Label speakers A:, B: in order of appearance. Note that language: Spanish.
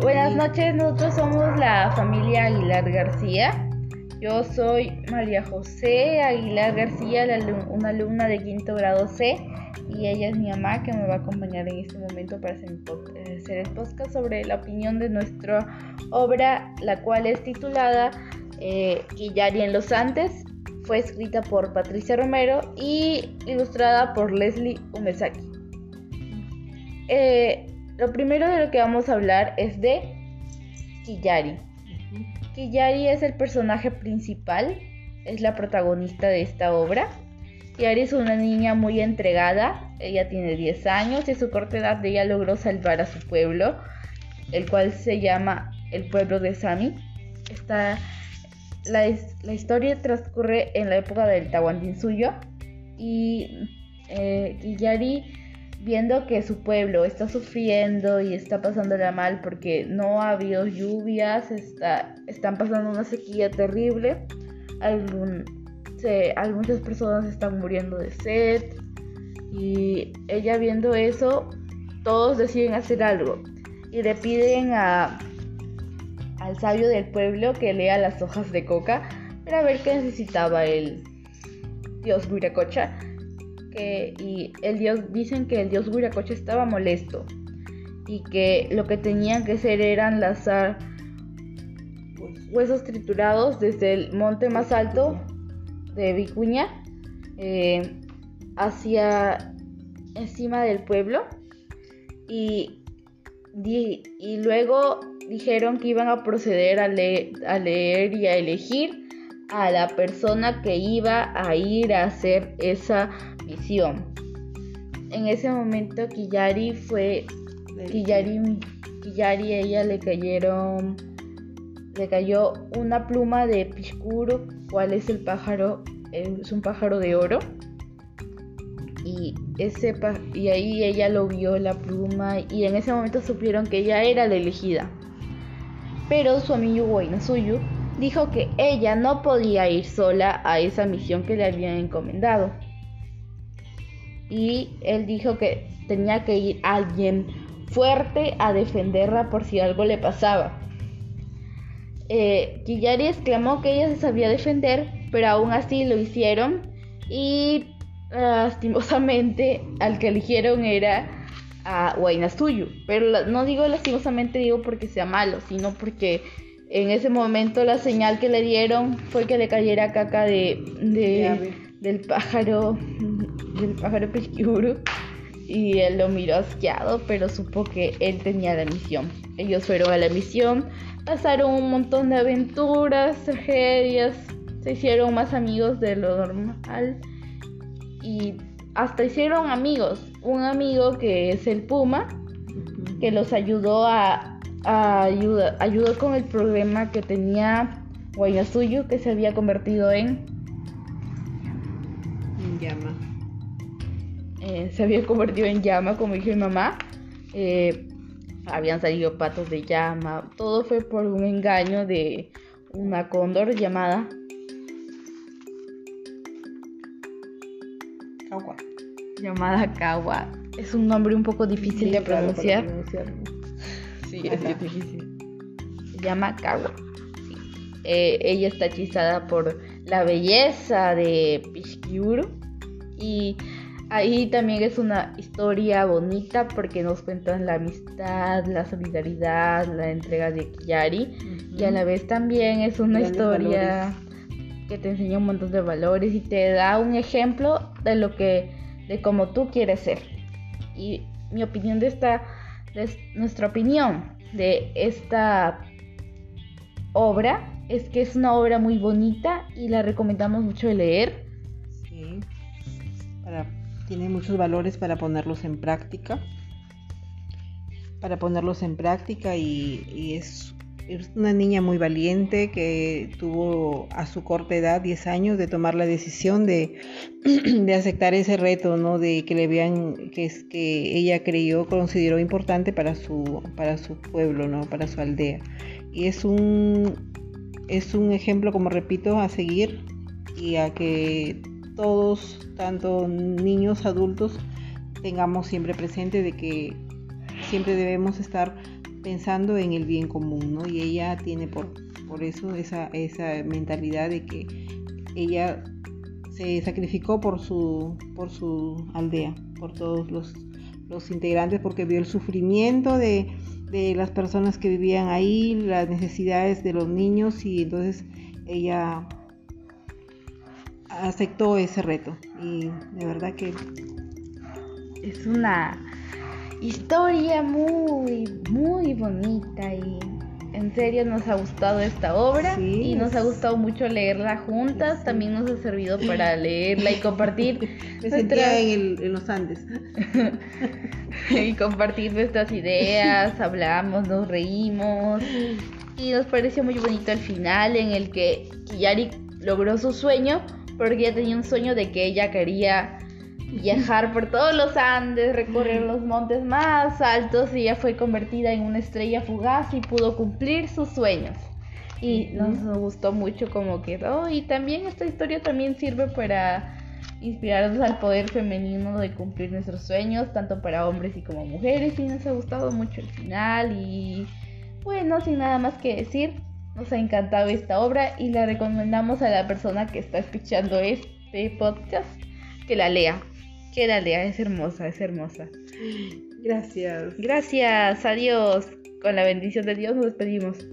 A: Buenas noches, nosotros somos la familia Aguilar García. Yo soy María José Aguilar García, una alumna de quinto grado C, y ella es mi mamá que me va a acompañar en este momento para hacer, el podcast sobre la opinión de nuestra obra, la cual es titulada eh, en los Andes. Fue escrita por Patricia Romero y ilustrada por Leslie Umesaki. Eh, lo primero de lo que vamos a hablar es de Kiyari. Kiyari es el personaje principal, es la protagonista de esta obra. Kiyari es una niña muy entregada, ella tiene 10 años y a su corta edad ella logró salvar a su pueblo, el cual se llama el pueblo de Sami. la, la, historia transcurre en la época del Tahuantinsuyo y eh, Kiyari viendo que su pueblo está sufriendo y está pasándola mal porque no ha habido lluvias, está, están pasando una sequía terrible, muchas personas están muriendo de sed y ella viendo eso, todos deciden hacer algo y le piden a, al sabio del pueblo que lea las hojas de coca para ver qué necesitaba el dios Y el dios dicen que el dios Huiracocha estaba molesto y que lo que tenían que hacer eran lanzar huesos triturados desde el monte más alto de Vicuña eh, hacia encima del pueblo y, y luego dijeron que iban a proceder a, a leer y a elegir a la persona que iba a ir a hacer esa visión. En ese momento Kiyari fue Kiyari, Kiyari ella le cayeron le cayó una pluma de Pishkuru, cuál es el pájaro, es un pájaro de oro. Y ese y ahí ella lo vio la pluma y en ese momento supieron que ella era la elegida. Pero su amigo Suyu dijo que ella no podía ir sola a esa misión que le habían encomendado y él dijo que tenía que ir alguien fuerte a defenderla por si algo le pasaba. Eh, exclamó que ella se sabía defender, pero aún así lo hicieron y lastimosamente al que eligieron era a Suyu. Pero no digo lastimosamente, digo porque sea malo, sino porque en ese momento la señal que le dieron fue que le cayera caca de, de del pájaro del pájaro pesquiburu y él lo miró asqueado, pero supo que él tenía la misión. Ellos fueron a la misión, pasaron un montón de aventuras, tragedias, se hicieron más amigos de lo normal y hasta hicieron amigos. Un amigo que es el Puma, que los ayudó a, a ayudó con el problema que tenía Guayasuyo, que se había convertido en
B: llama.
A: Eh, se había convertido en llama, como dijo mi mamá. Eh, habían salido patos de llama. Todo fue por un engaño de una cóndor llamada
B: Kawa.
A: Llamada Kawa. Es un nombre un poco difícil de pronunciar.
B: sí, es, difícil.
A: Se llama Kawa. Eh, ella está hechizada por la belleza de Pishkiuru y ahí también es una historia bonita porque nos cuentan la amistad, la solidaridad, la entrega de Kiyari y a la vez también es una historia que te enseña un montón de valores y te da un ejemplo de lo que de cómo tú quieres ser. Y mi opinión de esta nuestra opinión de esta obra es que es una obra muy bonita y la recomendamos mucho de leer
B: tiene muchos valores para ponerlos en práctica. Para ponerlos en práctica y, es, una niña muy valiente que tuvo a su corta edad, 10 años, de tomar la decisión de, de aceptar ese reto, ¿no? De que le vean que es que ella creyó, consideró importante para su, para su pueblo, ¿no? Para su aldea. Y es un, es un ejemplo, como repito, a seguir y a que todos, tanto niños, adultos, tengamos siempre presente de que siempre debemos estar pensando en el bien común, ¿no? Y ella tiene por, por eso esa, esa mentalidad de que ella se sacrificó por su, por su aldea, por todos los, los integrantes, porque vio el sufrimiento de, de las personas que vivían ahí, las necesidades de los niños y entonces ella aceptó ese reto y de verdad que
A: es una historia muy muy bonita y en serio nos ha gustado esta obra y nos ha gustado mucho leerla juntas. También nos ha servido para leerla y compartir.
B: Me sentía en, los Andes.
A: y compartir nuestras ideas, hablamos, nos reímos. Y nos pareció muy bonito el final en el que Kiyari logró su sueño porque ella tenía un sueño de que ella quería viajar por todos los Andes, recorrer los montes más altos y ella fue convertida en una estrella fugaz y pudo cumplir sus sueños. Y nos gustó mucho como quedó y también esta historia también sirve para inspirarnos al poder femenino de cumplir nuestros sueños, tanto para hombres y como mujeres y nos ha gustado mucho el final y bueno, sin nada más que decir, nos ha encantado esta obra y la recomendamos a la persona que está escuchando este podcast que la lea. Que la lea, es hermosa, es hermosa.
B: Gracias.
A: Gracias, adiós. Con la bendición de Dios nos despedimos.